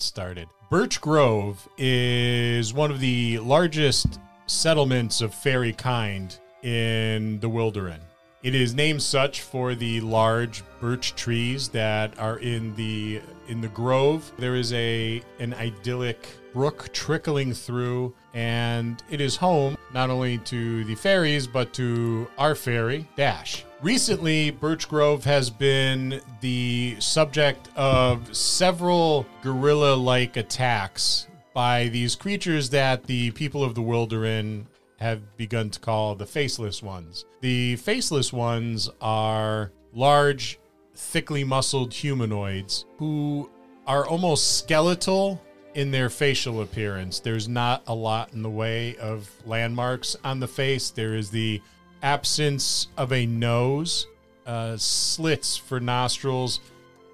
get started. Birch Grove is one of the largest settlements of fairy kind in the Wilderin. It is named such for the large birch trees that are in the in the grove. There is a an idyllic brook trickling through and it is home not only to the fairies but to our fairy Dash. Recently, Birch Grove has been the subject of several guerrilla like attacks by these creatures that the people of the Wilderin have begun to call the faceless ones. The faceless ones are large, thickly muscled humanoids who are almost skeletal in their facial appearance. There's not a lot in the way of landmarks on the face. There is the absence of a nose, uh, slits for nostrils,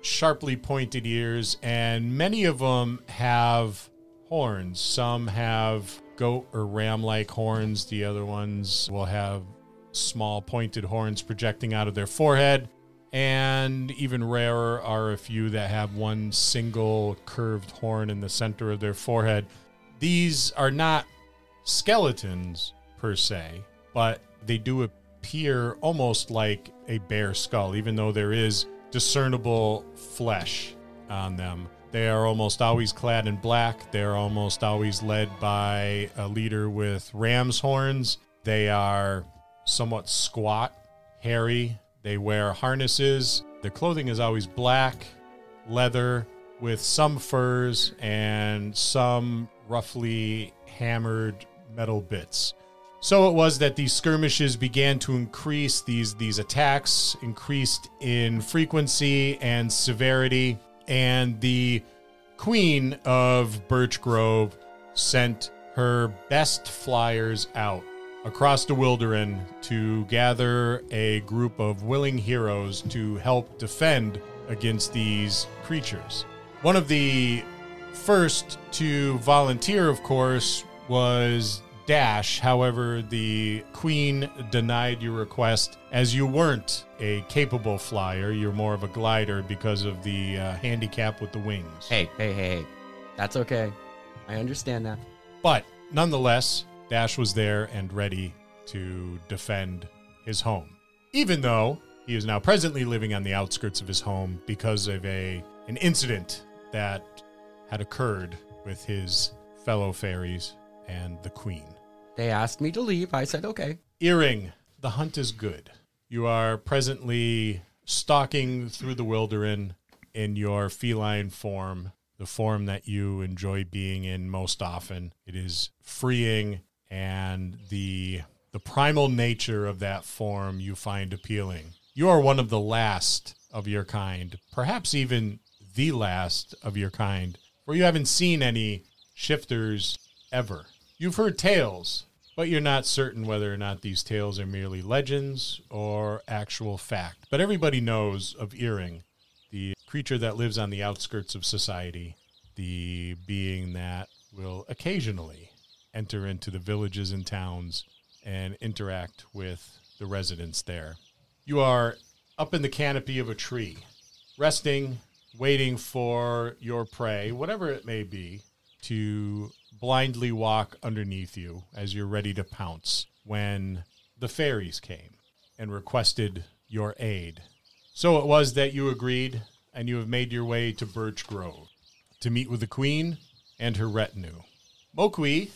sharply pointed ears, and many of them have horns. Some have goat or ram like horns, the other ones will have small pointed horns projecting out of their forehead. And even rarer are a few that have one single curved horn in the center of their forehead. These are not skeletons per se, but they do appear almost like a bear skull, even though there is discernible flesh on them. They are almost always clad in black. They are almost always led by a leader with ram's horns. They are somewhat squat, hairy. They wear harnesses. Their clothing is always black, leather, with some furs and some roughly hammered metal bits. So it was that these skirmishes began to increase, these, these attacks increased in frequency and severity, and the queen of Birch Grove sent her best flyers out across the Wilderin to gather a group of willing heroes to help defend against these creatures. One of the first to volunteer, of course, was Dash. However, the Queen denied your request as you weren't a capable flyer. You're more of a glider because of the uh, handicap with the wings. Hey, hey, hey, hey. That's okay. I understand that. But nonetheless, Dash was there and ready to defend his home. Even though he is now presently living on the outskirts of his home because of a an incident that had occurred with his fellow fairies and the queen. They asked me to leave. I said okay. Iring, the hunt is good. You are presently stalking through the Wilderin in your feline form, the form that you enjoy being in most often. It is freeing and the the primal nature of that form you find appealing. You are one of the last of your kind, perhaps even the last of your kind, for you haven't seen any shifters ever. You've heard tales, but you're not certain whether or not these tales are merely legends or actual fact. But everybody knows of Iring, the creature that lives on the outskirts of society, the being that will occasionally enter into the villages and towns and interact with the residents there. You are up in the canopy of a tree, resting, waiting for your prey, whatever it may be, to blindly walk underneath you as you're ready to pounce when the fairies came and requested your aid. So it was that you agreed and you have made your way to Birch Grove to meet with the queen and her retinue. Mo'Quee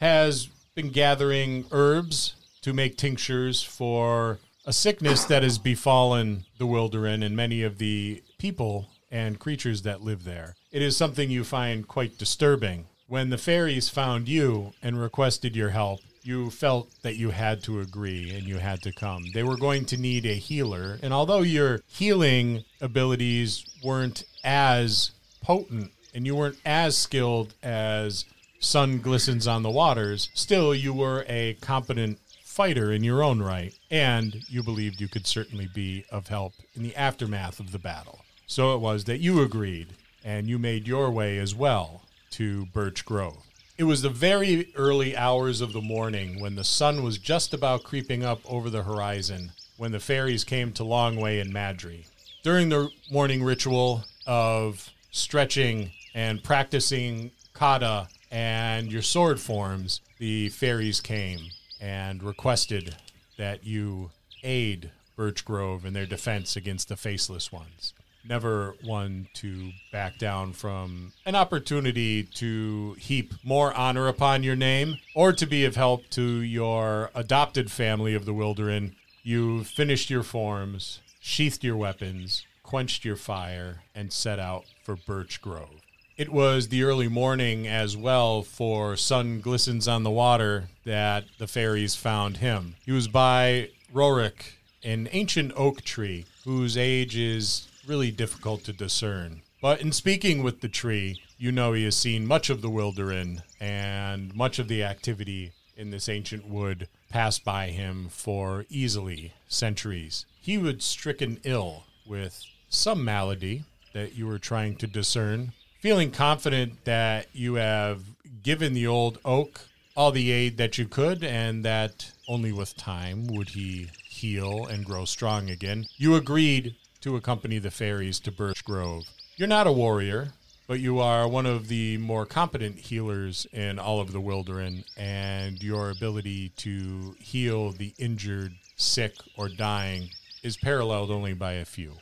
has been gathering herbs to make tinctures for a sickness that has befallen the Wilderin and many of the people and creatures that live there. It is something you find quite disturbing. When the fairies found you and requested your help, you felt that you had to agree and you had to come. They were going to need a healer, and although your healing abilities weren't as potent and you weren't as skilled as sun glistens on the waters, still you were a competent fighter in your own right, and you believed you could certainly be of help in the aftermath of the battle. So it was that you agreed, and you made your way as well to Birch Grove. It was the very early hours of the morning when the sun was just about creeping up over the horizon when the fairies came to Longwei and Madry. During the morning ritual of stretching and practicing kata and your sword forms, the fairies came and requested that you aid Birch Grove in their defense against the faceless ones. Never one to back down from an opportunity to heap more honor upon your name or to be of help to your adopted family of the Wilderin. You finished your forms, sheathed your weapons, quenched your fire, and set out for Birch Grove. It was the early morning as well, for sun glistens on the water, that the fairies found him. He was by Rorik, an ancient oak tree whose age is really difficult to discern. But in speaking with the tree, you know he has seen much of the Wilderin and much of the activity in this ancient wood pass by him for easily centuries. He was stricken ill with some malady that you were trying to discern, feeling confident that you have given the old oak all the aid that you could and that only with time would he heal and grow strong again. You agreed to accompany the fairies to Birch Grove. You're not a warrior, but you are one of the more competent healers in all of the Wilderin, and your ability to heal the injured, sick, or dying is paralleled only by a few.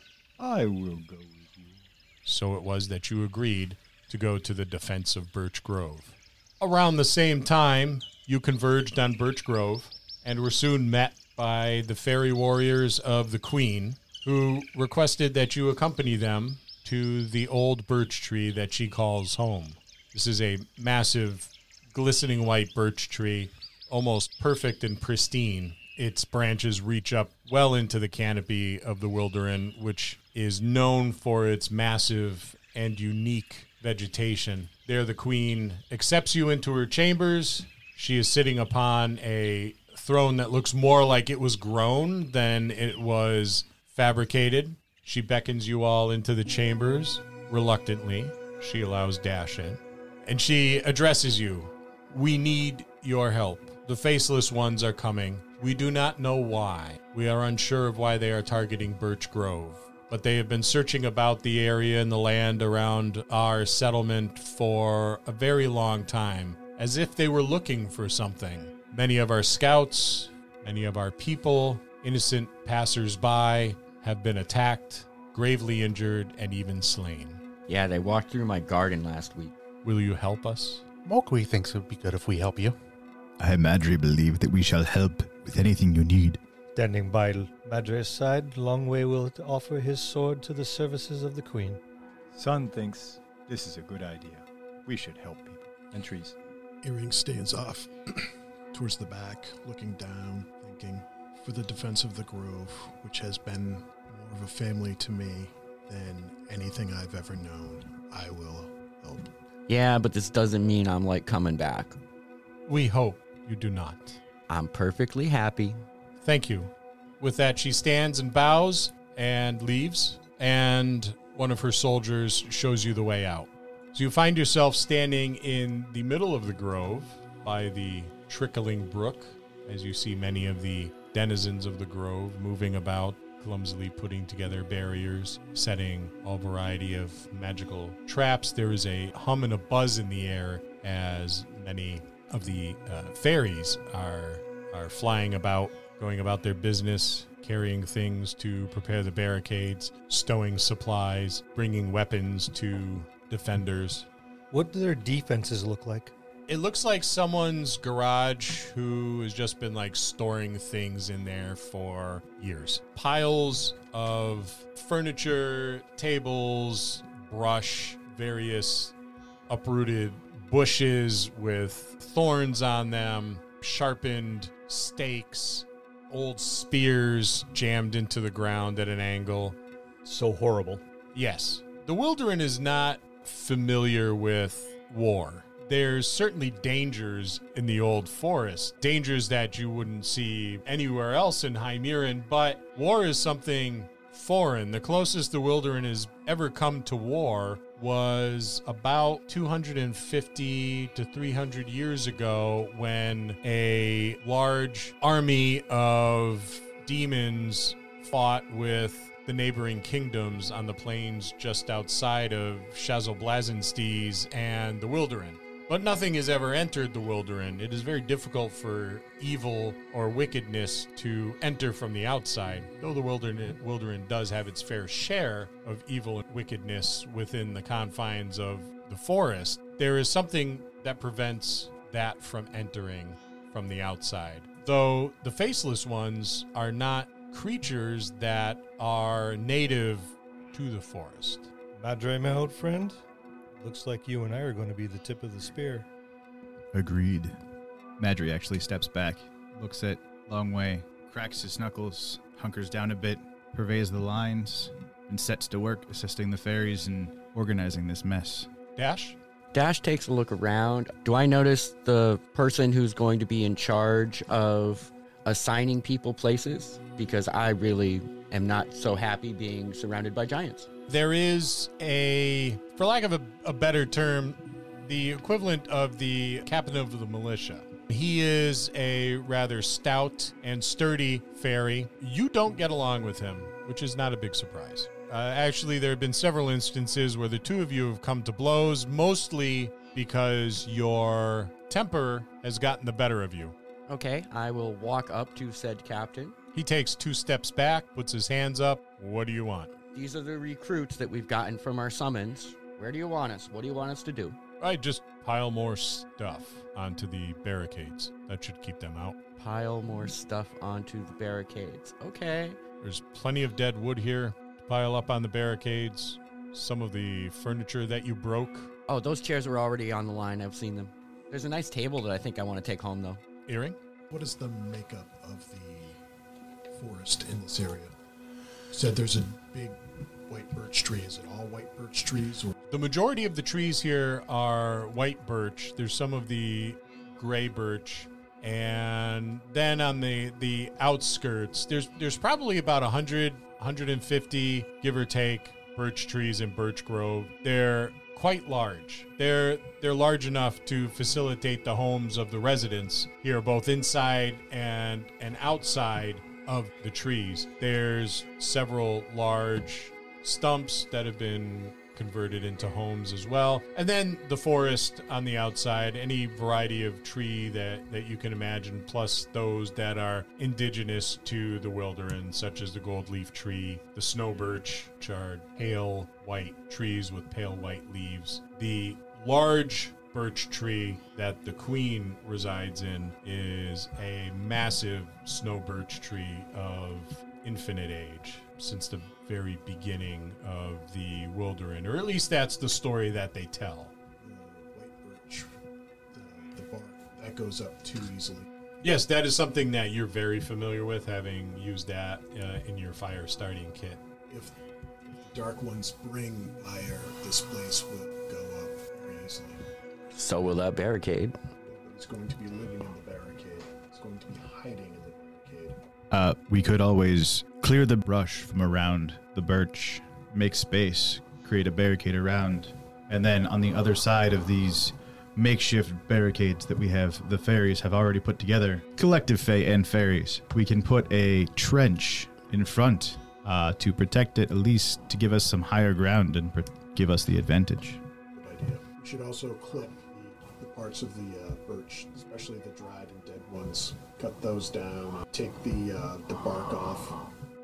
I will go with you. So it was that you agreed to go to the defense of Birch Grove. Around the same time, you converged on Birch Grove and were soon met by the fairy warriors of the Queen, who requested that you accompany them to the old birch tree that she calls home. This is a massive, glistening white birch tree, almost perfect and pristine. Its branches reach up well into the canopy of the Wilderin, which is known for its massive and unique vegetation. There, the queen accepts you into her chambers. She is sitting upon a throne that looks more like it was grown than it was fabricated. She beckons you all into the chambers. Reluctantly, she allows Dash in. And she addresses you. We need your help. The faceless ones are coming. We do not know why. We are unsure of why they are targeting Birch Grove. But they have been searching about the area and the land around our settlement for a very long time, as if they were looking for something. Many of our scouts, many of our people, innocent passers-by have been attacked, gravely injured, and even slain. Yeah, they walked through my garden last week. Will you help us? Mo'Quee thinks it would be good if we help you. I, Madry, believe that we shall help with anything you need. Standing by Madry's side, Longwei will offer his sword to the services of the Queen. Sun thinks this is a good idea. We should help people and trees. Iring stands off towards the back, looking down, thinking, for the defense of the grove, which has been more of a family to me than anything I've ever known, I will help. Yeah, but this doesn't mean I'm like coming back. We hope you do not. I'm perfectly happy. Thank you. With that, she stands and bows and leaves, and one of her soldiers shows you the way out. So you find yourself standing in the middle of the grove by the trickling brook, as you see many of the denizens of the grove moving about, clumsily putting together barriers, setting all variety of magical traps. There is a hum and a buzz in the air as many of the uh, fairies are are flying about, going about their business, carrying things to prepare the barricades, stowing supplies, bringing weapons to defenders. What do their defenses look like? It looks like someone's garage who has just been like storing things in there for years. Piles of furniture, tables, brush, various uprooted bushes with thorns on them, sharpened stakes, old spears jammed into the ground at an angle. So horrible. Yes. The Wilderin is not familiar with war. There's certainly dangers in the old forest, dangers that you wouldn't see anywhere else in Hymiran, but war is something foreign. The closest the Wilderin has ever come to war was about 250 to 300 years ago when a large army of demons fought with the neighboring kingdoms on the plains just outside of Shazel Blazenstees and the Wilderin. But nothing has ever entered the Wilderin. It is very difficult for evil or wickedness to enter from the outside, though the Wilderin, does have its fair share of evil and wickedness within the confines of the forest. There is something that prevents that from entering from the outside. Though the faceless ones are not creatures that are native to the forest. Madry, my old friend, looks like you and I are going to be the tip of the spear. Agreed. Madry actually steps back, looks at Longwei, cracks his knuckles, hunkers down a bit, purveys the lines, and sets to work assisting the fairies in organizing this mess. Dash? Dash takes a look around. Do I notice the person who's going to be in charge of assigning people places? Because I really am not so happy being surrounded by giants. There is a, for lack of a, a better term, the equivalent of the captain of the militia. He is a rather stout and sturdy fairy. You don't get along with him, which is not a big surprise. Uh, actually, there have been several instances where the two of you have come to blows, mostly because your temper has gotten the better of you. Okay, I will walk up to said captain. He takes two steps back, puts his hands up. What do you want? These are the recruits that we've gotten from our summons. Where do you want us? What do you want us to do? I just pile more stuff onto the barricades. That should keep them out. Pile more stuff onto the barricades. Okay. There's plenty of dead wood here to pile up on the barricades. Some of the furniture that you broke. Oh, those chairs were already on the line. I've seen them. There's a nice table that I think I want to take home, though. Iring? What is the makeup of the forest in this area? You said there's a big white birch tree. Is it all white birch trees or The majority of the trees here are white birch. There's some of the gray birch. And then on the, the outskirts, there's there's probably about 100, 150, give or take, birch trees in Birch Grove. They're quite large. They're they're large enough to facilitate the homes of the residents here, both inside and and outside of the trees. There's several large stumps that have been converted into homes as well. And then the forest on the outside, any variety of tree that, that you can imagine, plus those that are indigenous to the wilderness, such as the gold leaf tree, the snow birch, which are pale white trees with pale white leaves. The large birch tree that the queen resides in is a massive snow birch tree of infinite age since the very beginning of the Wilderin, or at least that's the story that they tell. white birch, the, the bark that goes up too easily? Yes, that is something that you're very familiar with, having used that uh, in your fire starting kit. If the dark ones bring fire, this place will go up very easily. So will that barricade. Nobody's going to be living in the barricade. It's going to be hiding in the barricade. Uh, we could always clear the brush from around the birch, make space, create a barricade around, and then on the other side of these makeshift barricades that we have, the fairies have already put together, collective fae and fairies, we can put a trench in front uh, to protect it, at least to give us some higher ground and pr- give us the advantage. Good idea. We should also clip the, the parts of the uh, birch, especially the dried and dead ones. Cut those down. Take the uh, the bark off.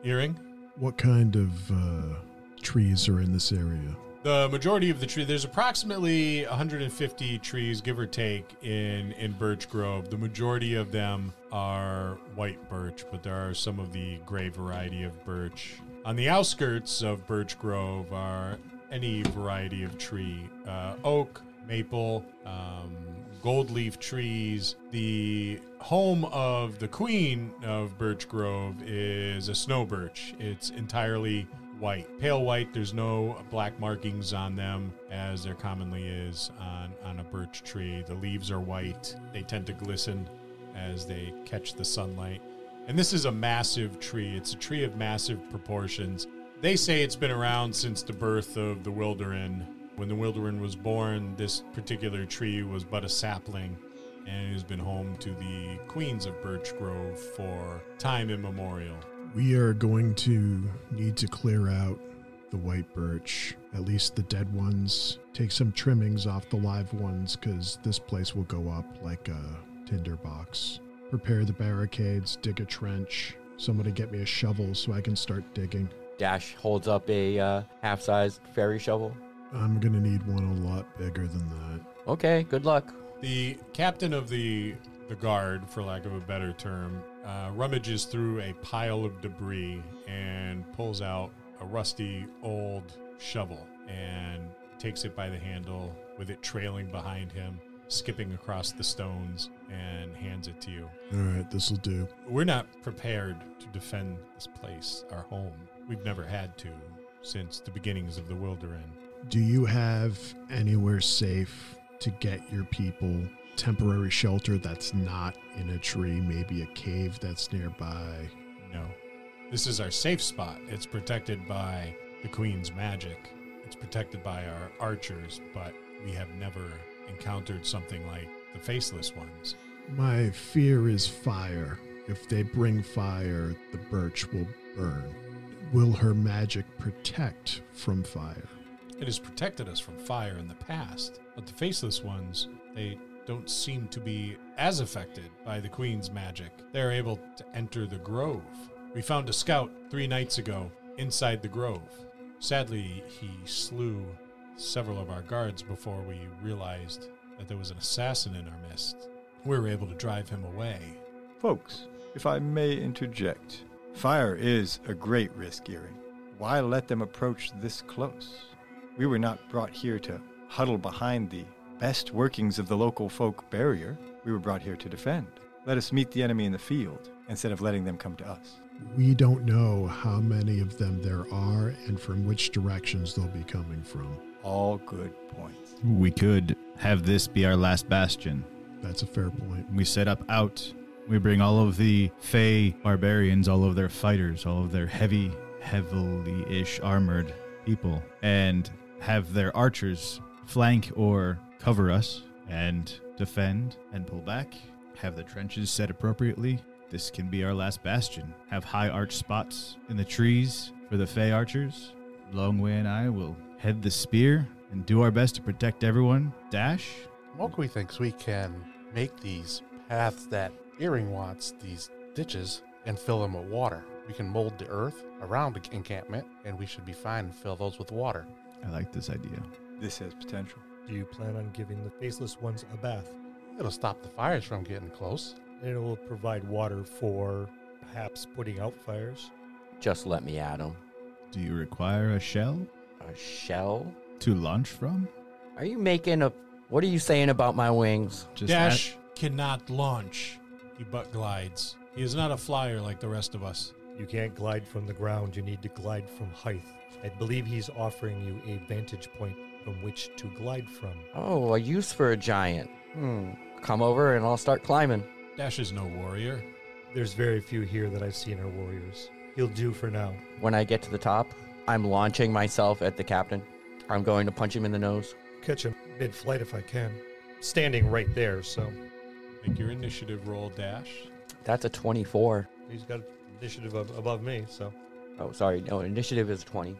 Iring? What kind of uh, trees are in this area? The majority of the tree, there's approximately 150 trees, give or take, in in Birch Grove. The majority of them are white birch, but there are some of the gray variety of birch. On the outskirts of Birch Grove are any variety of tree: uh, oak, maple, um, gold leaf trees. The home of the queen of Birch Grove is a snow birch. It's entirely white, pale white. There's no black markings on them, as there commonly is on, on a birch tree. The leaves are white. They tend to glisten as they catch the sunlight. And this is a massive tree. It's a tree of massive proportions. They say it's been around since the birth of the Wilderin. When the Wilderin was born, this particular tree was but a sapling and it has been home to the queens of Birch Grove for time immemorial. We are going to need to clear out the white birch, at least the dead ones. Take some trimmings off the live ones because this place will go up like a tinderbox. Prepare the barricades, dig a trench. Somebody get me a shovel so I can start digging. Dash holds up a uh, half-sized fairy shovel. I'm gonna need one a lot bigger than that. Okay, good luck. The captain of the the guard, for lack of a better term, uh, rummages through a pile of debris and pulls out a rusty old shovel and takes it by the handle with it trailing behind him, skipping across the stones, and hands it to you. All right, this will do. We're not prepared to defend this place, our home. We've never had to since the beginnings of the Wilderin. Do you have anywhere safe to get your people temporary shelter that's not in a tree, maybe a cave that's nearby? No. This is our safe spot. It's protected by the Queen's magic. It's protected by our archers, but we have never encountered something like the faceless ones. My fear is fire. If they bring fire, the birch will burn. Will her magic protect from fire? It has protected us from fire in the past, but the faceless ones, they don't seem to be as affected by the Queen's magic. They're able to enter the grove. We found a scout three nights ago inside the grove. Sadly, he slew several of our guards before we realized that there was an assassin in our midst. We were able to drive him away. Folks, if I may interject, fire is a great risk, Iring. Why let them approach this close? We were not brought here to huddle behind the best workings of the local folk barrier. We were brought here to defend. Let us meet the enemy in the field instead of letting them come to us. We don't know how many of them there are and from which directions they'll be coming from. All good points. We could have this be our last bastion. That's a fair point. We set up out. We bring all of the Fey barbarians, all of their fighters, all of their heavy, heavily ish armored people, and have their archers flank or cover us and defend and pull back. Have the trenches set appropriately. This can be our last bastion. Have high arch spots in the trees for the Fey archers. Longwei and I will head the spear and do our best to protect everyone. Dash, Mo'Quee thinks we can make these paths that Iring wants, these ditches, and fill them with water. We can mold the earth around the encampment, and we should be fine and fill those with water. I like this idea. This has potential. Do you plan on giving the faceless ones a bath? It'll stop the fires from getting close. And it will provide water for perhaps putting out fires. Just let me at him. Do you require a shell A shell? to launch from? Are you making a. What are you saying about my wings? Just Dash cannot launch. He butt glides. He is not a flyer like the rest of us. You can't glide from the ground, you need to glide from height. I believe he's offering you a vantage point from which to glide from. Oh, a use for a giant. Hmm. Come over and I'll start climbing. Dash is no warrior. There's very few here that I've seen are warriors. He'll do for now. When I get to the top, I'm launching myself at the captain. I'm going to punch him in the nose. Catch him mid flight if I can. Standing right there, so Make your initiative roll, Dash. That's a 24. he's got initiative ab- above me, so. Oh, sorry. No, initiative is 20.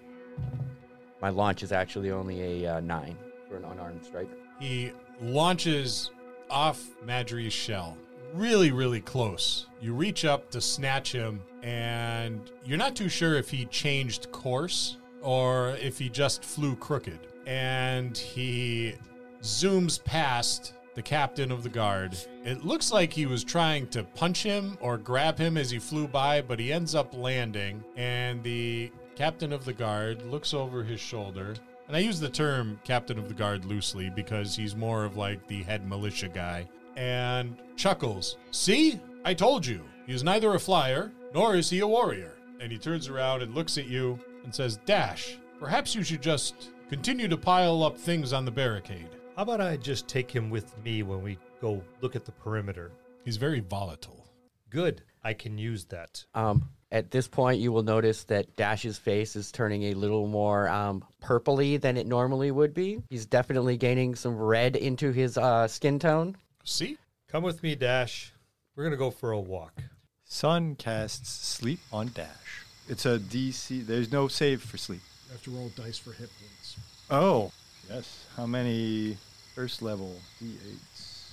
My launch is actually only a uh, 9 for an unarmed strike. He launches off Madry's shell. Really, really close. You reach up to snatch him, and you're not too sure if he changed course or if he just flew crooked. And he zooms past the captain of the guard. It looks like he was trying to punch him or grab him as he flew by, but he ends up landing. And the captain of the guard looks over his shoulder. And I use the term captain of the guard loosely because he's more of like the head militia guy. And chuckles. See? I told you. He is neither a flyer nor is he a warrior. And he turns around and looks at you and says, Dash, perhaps you should just continue to pile up things on the barricade. How about I just take him with me when we go look at the perimeter? He's very volatile. Good. I can use that. Um, at this point, you will notice that Dash's face is turning a little more um, purpley than it normally would be. He's definitely gaining some red into his uh, skin tone. See? Come with me, Dash. We're going to go for a walk. Sun casts sleep on Dash. It's a DC. There's no save for sleep. You have to roll dice for hit points. Oh, yes. How many first level D8s?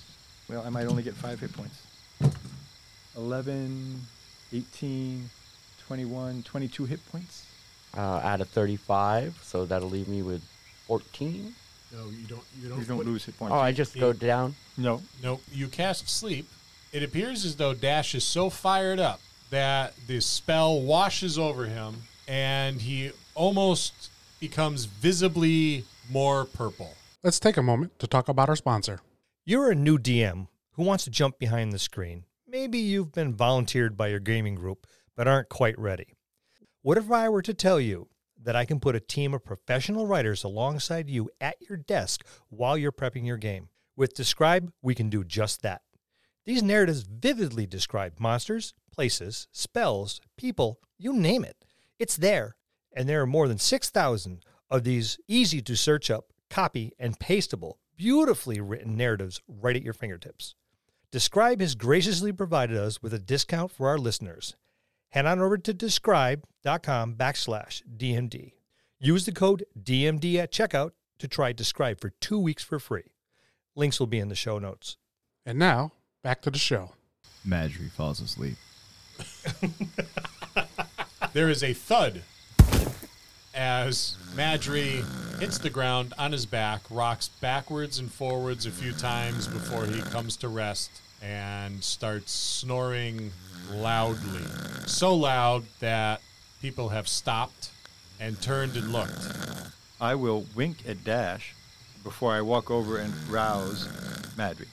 Well, I might only get five hit points. 11, 18, 21, 22 hit points. Uh, out of 35, so that'll leave me with 14. No, you don't. You don't. You don't put- lose hit points. Oh, I just go down. no. Nope. You cast sleep. It appears as though Dash is so fired up that the spell washes over him and he almost becomes visibly more purple. Let's take a moment to talk about our sponsor. You're a new DM who wants to jump behind the screen. Maybe you've been volunteered by your gaming group but aren't quite ready. What if I were to tell you that I can put a team of professional writers alongside you at your desk while you're prepping your game? With DSCRYB, we can do just that. These narratives vividly describe monsters, places, spells, people, you name it. It's there. And there are more than 6,000 of these easy to search up, copy, and pastable, beautifully written narratives right at your fingertips. DSCRYB has graciously provided us with a discount for our listeners. Head on over to dscryb.com backslash DMD. Use the code DMD at checkout to try DSCRYB for two weeks for free. Links will be in the show notes. And now, back to the show. Madry falls asleep. There is a thud as Madry hits the ground on his back, rocks backwards and forwards a few times before he comes to rest and starts snoring loudly. So loud that people have stopped and turned and looked. I will wink at Dash before I walk over and rouse Madry.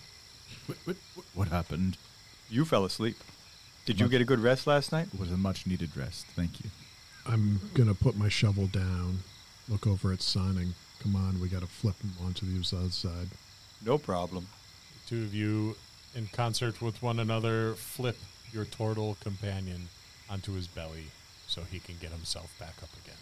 What, what, what happened? You fell asleep. Did you get a good rest last night? It was a much needed rest. Thank you. I'm gonna put my shovel down, look over at Sun, and come on, we gotta flip him onto the other side. No problem. The Two of you, in concert with one another, flip your turtle companion onto his belly so he can get himself back up again.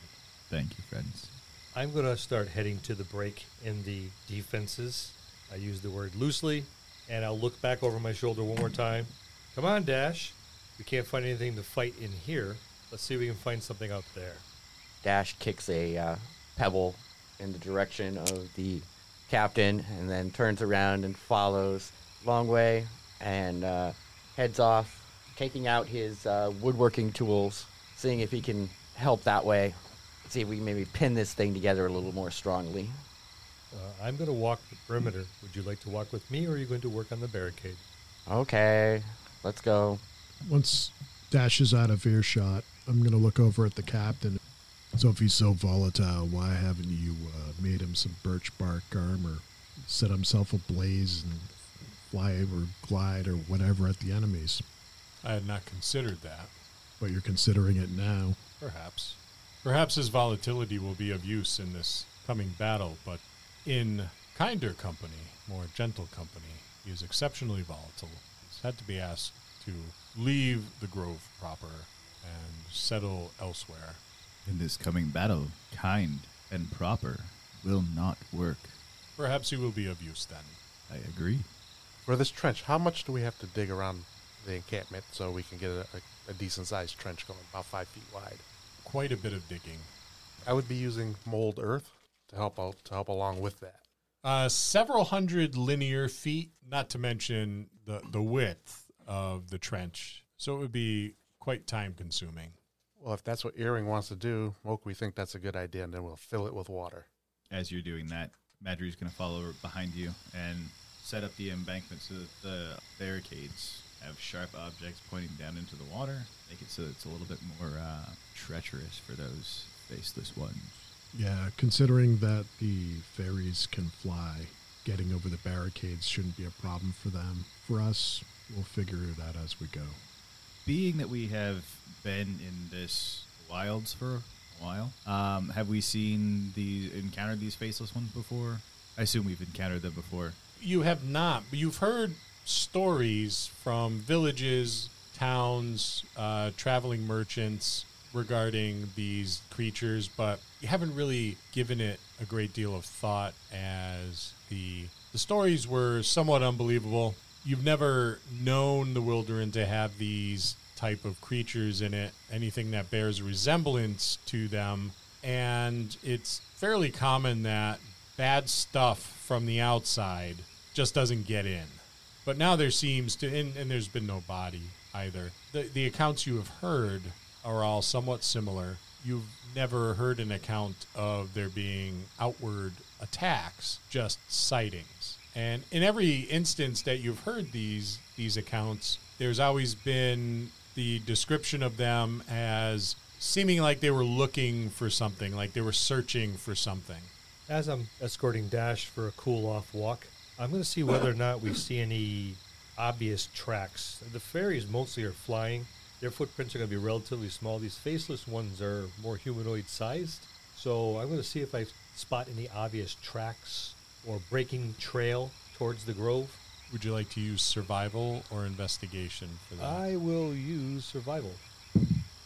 Thank you, friends. I'm going to start heading to the break in the defenses. I use the word loosely, and I'll look back over my shoulder one more time. Come on, Dash. We can't find anything to fight in here. Let's see if we can find something out there. Dash kicks a uh, pebble in the direction of the captain and then turns around and follows Longwei and uh, heads off, taking out his uh, woodworking tools, seeing if he can help that way. See if we can maybe pin this thing together a little more strongly. Uh, I'm going to walk the perimeter. Would you like to walk with me, or are you going to work on the barricade? Okay, let's go. Once Dash is out of earshot, I'm gonna look over at the captain. So if he's so volatile, why haven't you uh, made him some birch bark armor, set himself ablaze, and fly or glide or whatever at the enemies? I had not considered that. But you're considering it now. Perhaps. Perhaps his volatility will be of use in this coming battle, but in kinder company, more gentle company, he is exceptionally volatile. He's had to be asked to leave the grove proper and settle elsewhere. In this coming battle, kind and proper will not work. Perhaps he will be of use then. I agree. For this trench, how much do we have to dig around the encampment so we can get a, a, a decent sized trench going about five feet wide? Quite a bit of digging. I would be using mold earth to help out to help along with that. Uh, several hundred linear feet, not to mention the, the width of the trench. So it would be quite time consuming. Well, if that's what Iring wants to do, Moke, we think that's a good idea, and then we'll fill it with water. As you're doing that, Madry's going to follow behind you and set up the embankment so that the barricades have sharp objects pointing down into the water. Make it so it's a little bit more uh, treacherous for those faceless ones. Yeah, considering that the fairies can fly, getting over the barricades shouldn't be a problem for them. For us, we'll figure it out as we go. Being that we have been in this wilds for a while, um, have we seen these encountered these faceless ones before? I assume we've encountered them before. You have not, but you've heard stories from villages, towns, uh, traveling merchants regarding these creatures, but you haven't really given it a great deal of thought as the the stories were somewhat unbelievable. You've never known the Wilderin to have these type of creatures in it, anything that bears resemblance to them. And it's fairly common that bad stuff from the outside just doesn't get in. But now there seems to, and, and there's been no body either. The, the accounts you have heard are all somewhat similar. You've never heard an account of there being outward attacks, just sightings. And in every instance that you've heard these these accounts, there's always been the description of them as seeming like they were looking for something, like they were searching for something. As I'm escorting Dash for a cool off walk, I'm going to see whether or not we see any obvious tracks. The fairies mostly are flying. Their footprints are going to be relatively small. These faceless ones are more humanoid sized. So I'm going to see if I spot any obvious tracks or breaking trail towards the grove. Would you like to use survival or investigation for that? I will use survival.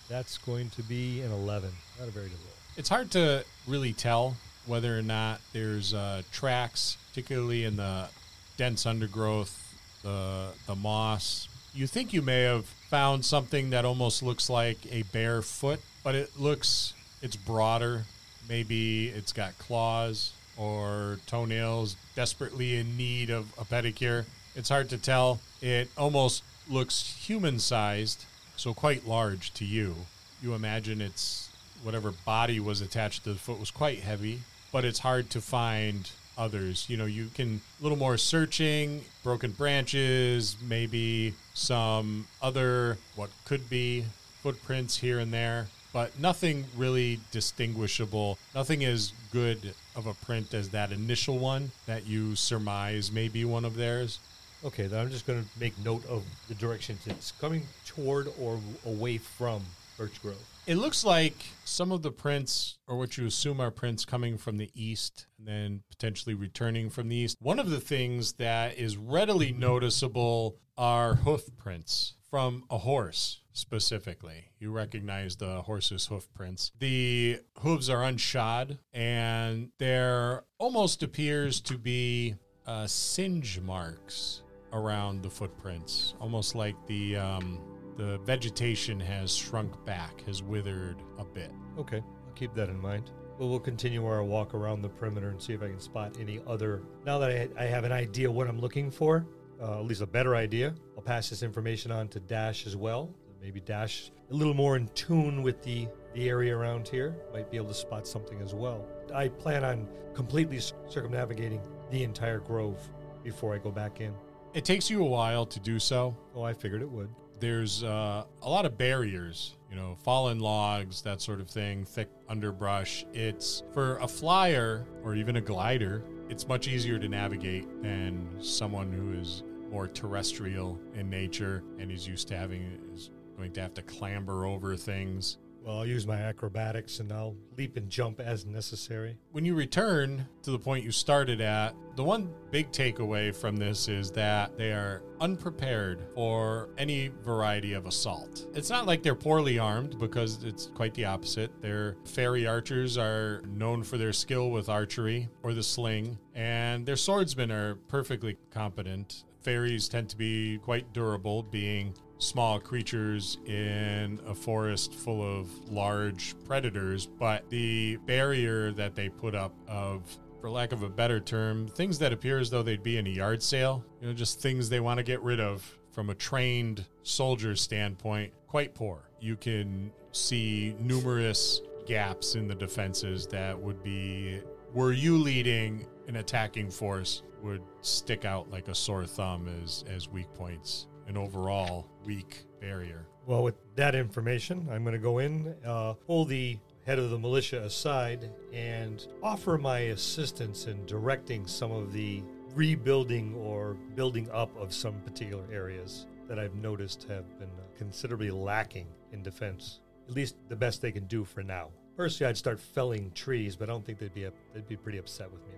That's going to be an 11. Not a very good roll. It's hard to really tell whether or not there's uh, tracks, particularly in the dense undergrowth, the the moss. You think you may have found something that almost looks like a bare foot, but it looks it's broader. Maybe it's got claws or toenails desperately in need of a pedicure. It's hard to tell. It almost looks human sized, so quite large to you. You imagine it's whatever body was attached to the foot was quite heavy, but it's hard to find others. You know, you can a little more searching, broken branches, maybe some other what could be footprints here and there, but nothing really distinguishable. Nothing as good of a print as that initial one that you surmise may be one of theirs. Okay, then I'm just going to make note of the directions it's coming toward or away from Birch Grove. It looks like some of the prints, or what you assume are prints coming from the east and then potentially returning from the east. One of the things that is readily noticeable are hoof prints from a horse specifically. You recognize the horse's hoof prints. The hooves are unshod and there almost appears to be uh, singe marks around the footprints, almost like the. Um, the vegetation has shrunk back, has withered a bit. Okay, I'll keep that in mind. Well, we'll continue our walk around the perimeter and see if I can spot any other. Now that I, I have an idea what I'm looking for, uh, at least a better idea, I'll pass this information on to Dash as well. Maybe Dash, a little more in tune with the, the area around here, might be able to spot something as well. I plan on completely circumnavigating the entire grove before I go back in. It takes you a while to do so. Oh, I figured it would there's uh, a lot of barriers, you know, fallen logs, that sort of thing, thick underbrush. It's for a flyer or even a glider, it's much easier to navigate than someone who is more terrestrial in nature and is used to having is going to have to clamber over things. Well, I'll use my acrobatics and I'll leap and jump as necessary. When you return to the point you started at, the one big takeaway from this is that they are unprepared for any variety of assault. It's not like they're poorly armed because it's quite the opposite. Their fairy archers are known for their skill with archery or the sling, and their swordsmen are perfectly competent fairies tend to be quite durable, being small creatures in a forest full of large predators, but the barrier that they put up of for lack of a better term, things that appear as though they'd be in a yard sale, you know, just things they want to get rid of from a trained soldier's standpoint, quite poor. You can see numerous gaps in the defenses that would be were you leading an attacking force would stick out like a sore thumb as as weak points an overall weak barrier. Well, with that information, I'm going to go in, uh, pull the head of the militia aside, and offer my assistance in directing some of the rebuilding or building up of some particular areas that I've noticed have been considerably lacking in defense. At least the best they can do for now. Personally, I'd start felling trees, but I don't think they'd be they'd be pretty upset with me.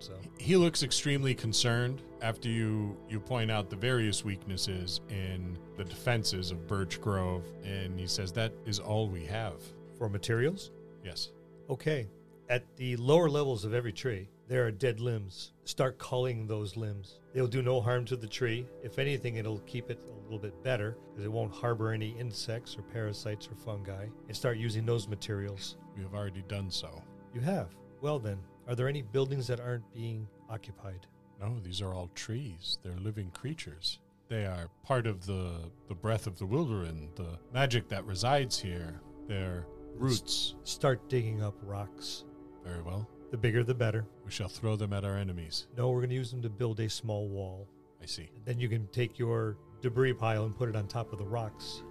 So he looks extremely concerned after you you point out the various weaknesses in the defenses of Birch Grove, and he says that is all we have for materials. Yes. Okay. At the lower levels of every tree, There are dead limbs. Start culling those limbs. They'll do no harm to the tree. If anything, it'll keep it a little bit better because it won't harbor any insects or parasites or fungi. And start using those materials. We have already done so. You have. Well, then, are there any buildings that aren't being occupied? No, these are all trees. They're living creatures. They are part of the, the breath of the Wilderin, the magic that resides here. Their roots. Start digging up rocks. Very well. The bigger, the better. We shall throw them at our enemies. No, we're going to use them to build a small wall. I see. Then you can take your debris pile and put it on top of the rocks.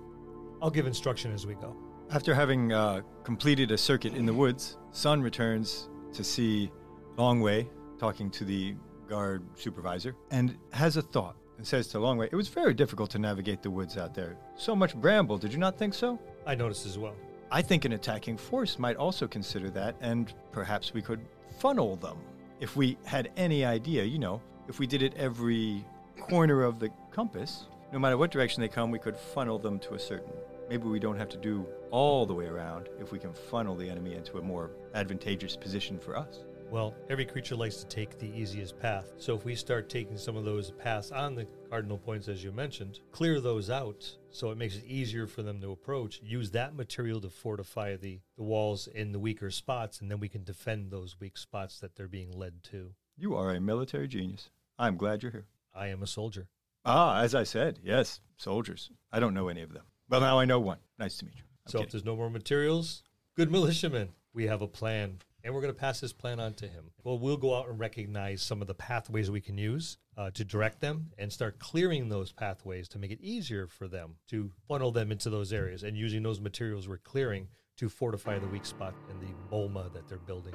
I'll give instruction as we go. After having uh, completed a circuit in the woods, Sun returns to see Longwei talking to the guard supervisor and has a thought and says to Longwei, It was very difficult to navigate the woods out there. So much bramble, did you not think so? I noticed as well. I think an attacking force might also consider that, and perhaps we could funnel them. If we had any idea, you know, if we did it every corner of the compass, no matter what direction they come, we could funnel them to a certain. Maybe we don't have to do all the way around if we can funnel the enemy into a more advantageous position for us. Well, every creature likes to take the easiest path. So if we start taking some of those paths on the cardinal points, as you mentioned, clear those out so it makes it easier for them to approach, use that material to fortify the, the walls in the weaker spots, and then we can defend those weak spots that they're being led to. You are a military genius. I'm glad you're here. I am a soldier. Ah, as I said, yes, soldiers. I don't know any of them. Well, now I know one. Nice to meet you. I'm so if there's no more materials, good militiamen, we have a plan. And we're going to pass this plan on to him. Well, we'll go out and recognize some of the pathways we can use uh, to direct them and start clearing those pathways to make it easier for them to funnel them into those areas and using those materials we're clearing to fortify the weak spot in the Bolma that they're building.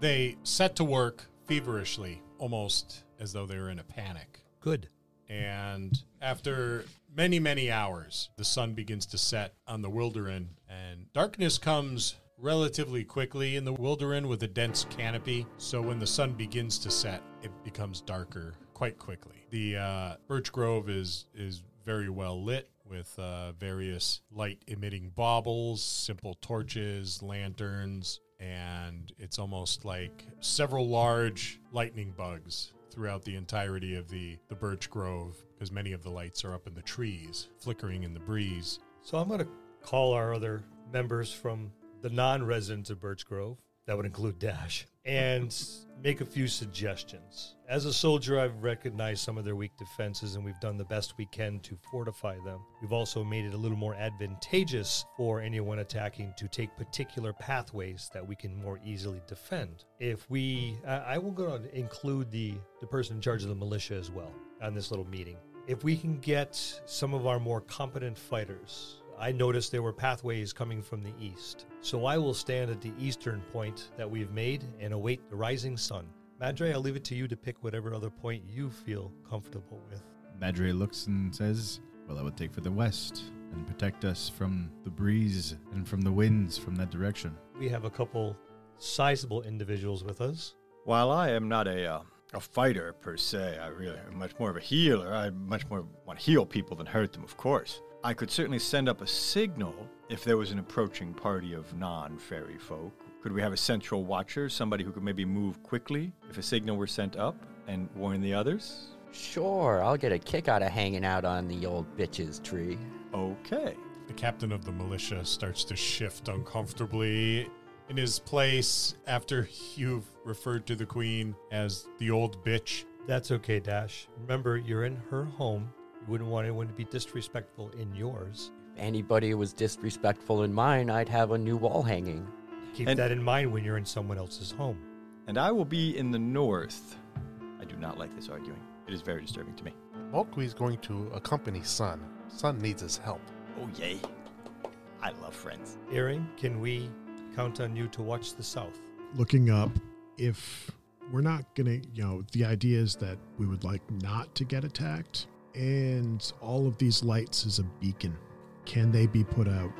They set to work feverishly, almost as though they were in a panic. Good. And after many, many hours, the sun begins to set on the Wilderin, and darkness comes relatively quickly in the Wilderin with a dense canopy. So when the sun begins to set, it becomes darker quite quickly. The uh, birch grove is is very well lit with uh, various light emitting baubles, simple torches, lanterns, and it's almost like several large lightning bugs throughout the entirety of the, the birch grove because many of the lights are up in the trees, flickering in the breeze. So I'm going to call our other members from the non residents of Birch Grove, that would include Dash, and make a few suggestions. As a soldier, I've recognized some of their weak defenses and we've done the best we can to fortify them. We've also made it a little more advantageous for anyone attacking to take particular pathways that we can more easily defend. If we, I I will go to include the, the person in charge of the militia as well on this little meeting. If we can get some of our more competent fighters I noticed there were pathways coming from the east. So I will stand at the eastern point that we've made and await the rising sun. Madry, I'll leave it to you to pick whatever other point you feel comfortable with. Madry looks and says, Well, I would take for the west and protect us from the breeze and from the winds from that direction. We have a couple sizable individuals with us. While I am not a uh, a fighter per se, I really am much more of a healer. I much more want to heal people than hurt them, of course. I could certainly send up a signal if there was an approaching party of non fairy folk. Could we have a central watcher, somebody who could maybe move quickly if a signal were sent up and warn the others? Sure, I'll get a kick out of hanging out on the old bitch's tree. Okay. The captain of the militia starts to shift uncomfortably in his place after you've referred to the queen as the old bitch. That's okay, Dash. Remember, you're in her home. You wouldn't want anyone to be disrespectful in yours. If anybody was disrespectful in mine, I'd have a new wall hanging. Keep And- that in mind when you're in someone else's home. And I will be in the north. I do not like this arguing. It is very disturbing to me. Mo'Quee is going to accompany Sun. Sun needs his help. Oh, yay. I love friends. Iring, can we count on you to watch the south? Looking up, if we're not gonna, you know, the idea is that we would like not to get attacked, and all of these lights is a beacon. Can they be put out?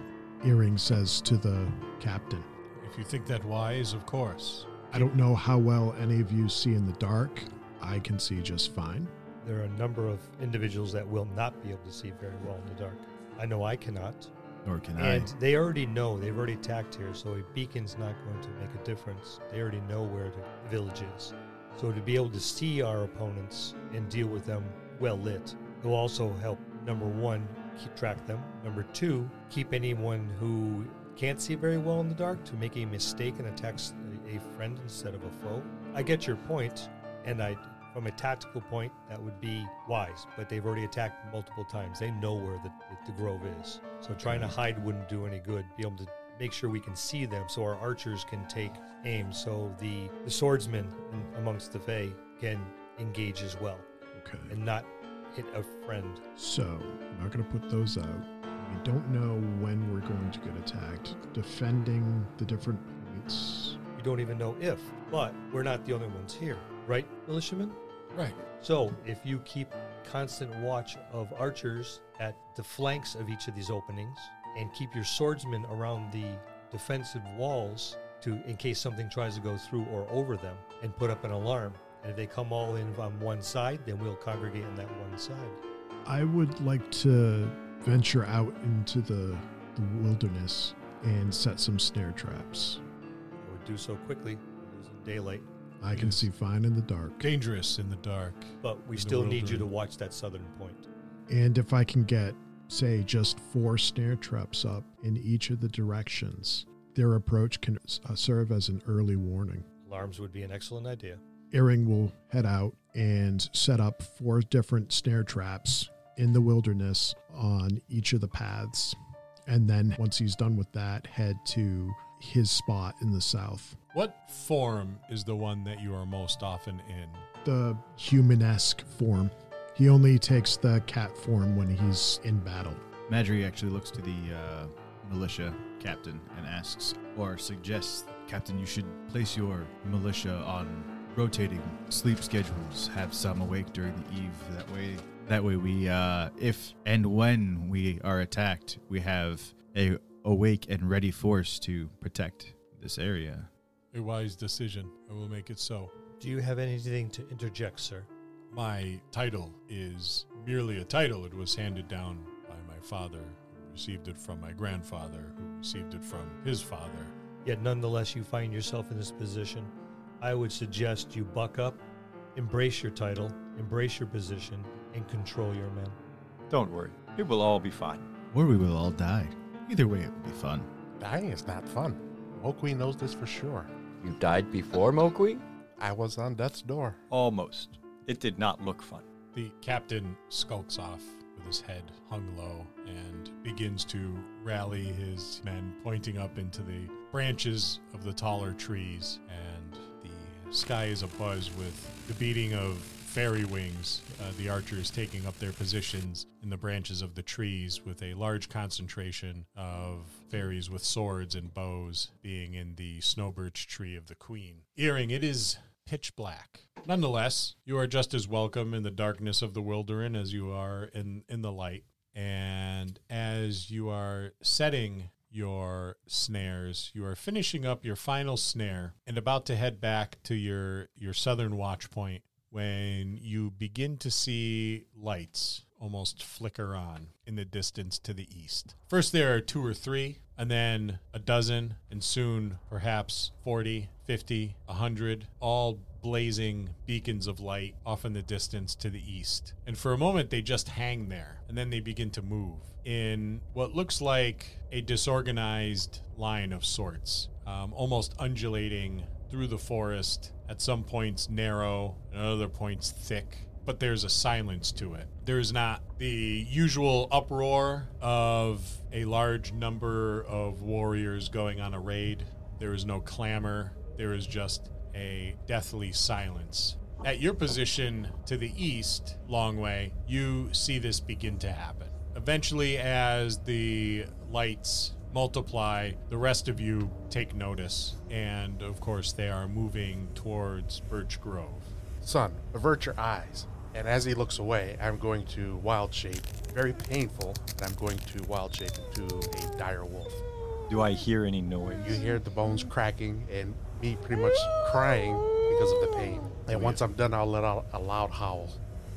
Iring says to the captain. If you think that wise, of course. I don't know how well any of you see in the dark. I can see just fine. There are a number of individuals that will not be able to see very well in the dark. I know I cannot. Nor can And they already know, they've already attacked here, so a beacon's not going to make a difference. They already know where the village is. So to be able to see our opponents and deal with them well lit will also help number one, keep track of them. Number two, keep anyone who can't see very well in the dark to make a mistake and attacks a, a friend instead of a foe. I get your point, and I from a tactical point, that would be wise, but they've already attacked multiple times. They know where the, the grove is. So trying to hide wouldn't do any good. Be able to make sure we can see them so our archers can take aim so the, the swordsmen amongst the Fae can engage as well Okay. and not hit a friend. So, I'm not going to put those out. We don't know when we're going to get attacked. Defending the different points. We don't even know if, but we're not the only ones here, right, militiamen? Right. So, if you keep constant watch of archers at the flanks of each of these openings and keep your swordsmen around the defensive walls to in case something tries to go through or over them and put up an alarm. And if they come all in on one side, then we'll congregate on that one side. I would like to venture out into the, the wilderness and set some snare traps. I would do so quickly, losing daylight, I can Yes. see fine in the dark. Dangerous in the dark. but we still need you to watch that southern point. And if I can get, say, just four snare traps up in each of the directions, their approach can uh, serve as an early warning. Alarms would be an excellent idea. Iring will head out and set up four different snare traps in the wilderness on each of the paths. And then once he's done with that, head to his spot in the south. What form is the one that you are most often in? The humanesque form. He only takes the cat form when he's in battle. Madry actually looks to the uh, militia captain and asks, or suggests, Captain, you should place your militia on rotating sleep schedules. Have some awake during the eve. That way, that way we, uh, if and when we are attacked, we have a awake and ready force to protect this area. A wise decision. I will make it so. Do you have anything to interject, sir? My title is merely a title. It was handed down by my father, who received it from my grandfather, who received it from his father. Yet nonetheless, you find yourself in this position. I would suggest you buck up, embrace your title, embrace your position, and control your men. Don't worry, it will all be fine. Or we will all die. Either way, it would be fun. Dying is not fun. Mo'Quee knows this for sure. You died before Mo'Quee? I was on death's door. Almost. It did not look fun. The captain skulks off with his head hung low and begins to rally his men, pointing up into the branches of the taller trees. And the sky is abuzz with the beating of fairy wings. Uh, the archers taking up their positions in the branches of the trees, with a large concentration of fairies with swords and bows being in the snow birch tree of the queen. Iring, it is pitch black. Nonetheless, you are just as welcome in the darkness of the Wilderin as you are in, in the light. And as you are setting your snares, you are finishing up your final snare and about to head back to your, your southern watch point when you begin to see lights almost flicker on in the distance to the east. First, there are two or three, and then a dozen, and soon perhaps 40, 50, 100, all blazing beacons of light off in the distance to the east. And for a moment, they just hang there, and then they begin to move in what looks like a disorganized line of sorts, um, almost undulating through the forest, at some points narrow, and at other points thick. But there's a silence to it. There is not the usual uproar of a large number of warriors going on a raid. There is no clamor. There is just a deathly silence. At your position to the east, Longwei, you see this begin to happen. Eventually, as the lights multiply, the rest of you take notice. And of course, they are moving towards Birch Grove. Sun, avert your eyes. And as he looks away, I'm going to wild shape. Very painful, and I'm going to wild shape into a dire wolf. Do I hear any noise? You hear the bones cracking and me pretty much crying because of the pain. And once I'm done, I'll let out a loud howl.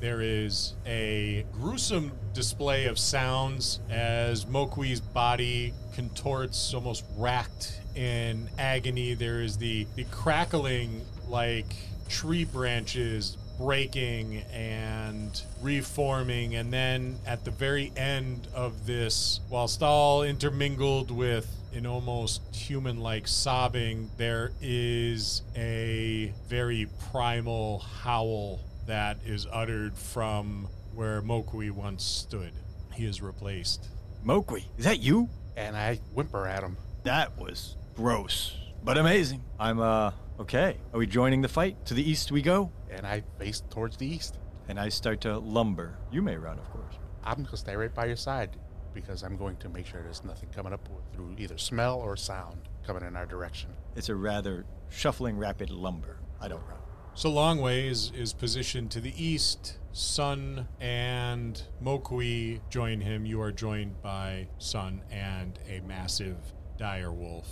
There is a gruesome display of sounds as Mo'Quee's body contorts, almost racked in agony. There is the, the crackling like tree branches breaking and reforming. And then at the very end of this, whilst all intermingled with an almost human like sobbing, there is a very primal howl that is uttered from where Mo'Quee once stood. He is replaced. Mo'Quee, is that you? And I whimper at him. That was gross, but amazing. I'm, uh, okay. Are we joining the fight? To the east we go? And I face towards the east. And I start to lumber. You may run, of course. I'm going to stay right by your side because I'm going to make sure there's nothing coming up through either smell or sound coming in our direction. It's a rather shuffling, rapid lumber. I don't run. So Longwei is, is positioned to the east. Sun and Mo'Quee join him. You are joined by Sun and a massive dire wolf.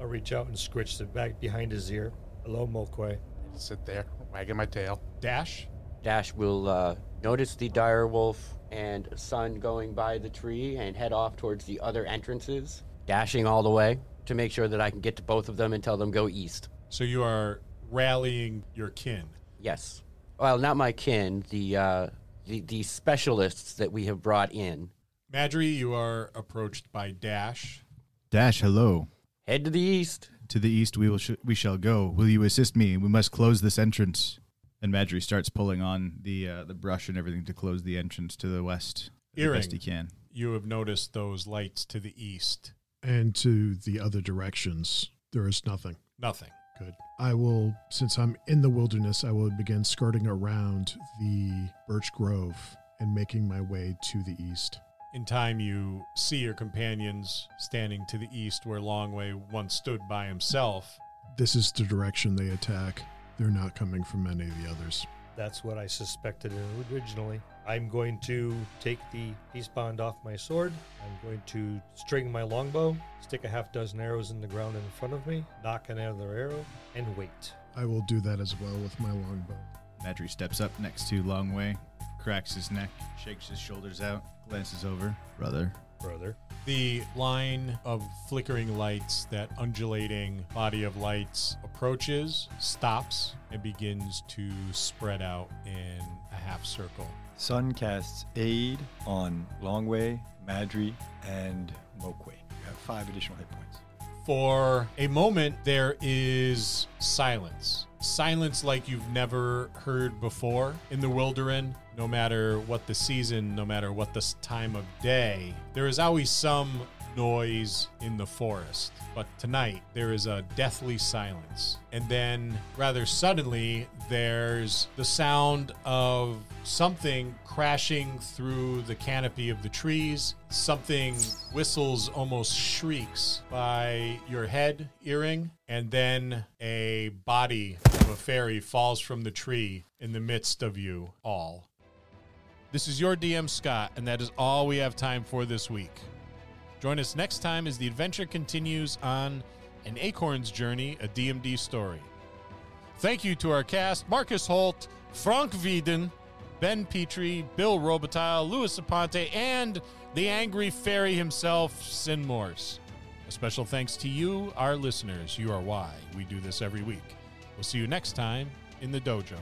I'll reach out and scritch the back behind his ear. Hello, Mo'Quee. Sit there, wagging my tail. Dash? Dash will uh, notice the dire wolf and Sun going by the tree and head off towards the other entrances, dashing all the way to make sure that I can get to both of them and tell them go east. So you are rallying your kin. Yes. Well, not my kin, the uh, the, the specialists that we have brought in. Madry, you are approached by Dash. Dash, hello. Head to the east. To the east we will sh- we shall go. Will you assist me? We must close this entrance. And Madry starts pulling on the uh, the brush and everything to close the entrance to the west the Iring. best he can. You have noticed those lights to the east. And to the other directions, there is nothing. Nothing. Good. I will, since I'm in the wilderness, I will begin skirting around the birch grove and making my way to the east. In time, you see your companions standing to the east where Longwei once stood by himself. This is the direction they attack. They're not coming from any of the others. That's what I suspected originally. I'm going to take the peace bond off my sword. I'm going to string my longbow, stick a half dozen arrows in the ground in front of me, nock another arrow, and wait. I will do that as well with my longbow. Madry steps up next to Longwei, cracks his neck, shakes his shoulders out, glances over. Brother. Brother. The line of flickering lights, that undulating body of lights, approaches, stops, and begins to spread out in a half circle. Sun casts aid on Longwei, Madry, and Mo'Quee. You have five additional hit points. For a moment, there is silence. Silence like you've never heard before in the Wilderin. No matter what the season, no matter what the time of day, there is always some noise in the forest. But tonight, there is a deathly silence. And then, rather suddenly, there's the sound of something crashing through the canopy of the trees. Something whistles, almost shrieks by your head, Iring, and then a body of a fairy falls from the tree in the midst of you all. This is your DM Scott, and that is all we have time for this week. Join us next time as the adventure continues on an Acorn's Journey, a DMD story. Thank you to our cast Marcus Holt, Frank Wieden, Ben Petrie, Bill Robitaille, Louis Aponte, and the angry fairy himself, Sin Morse. A special thanks to you, our listeners. You are why we do this every week. We'll see you next time in the dojo.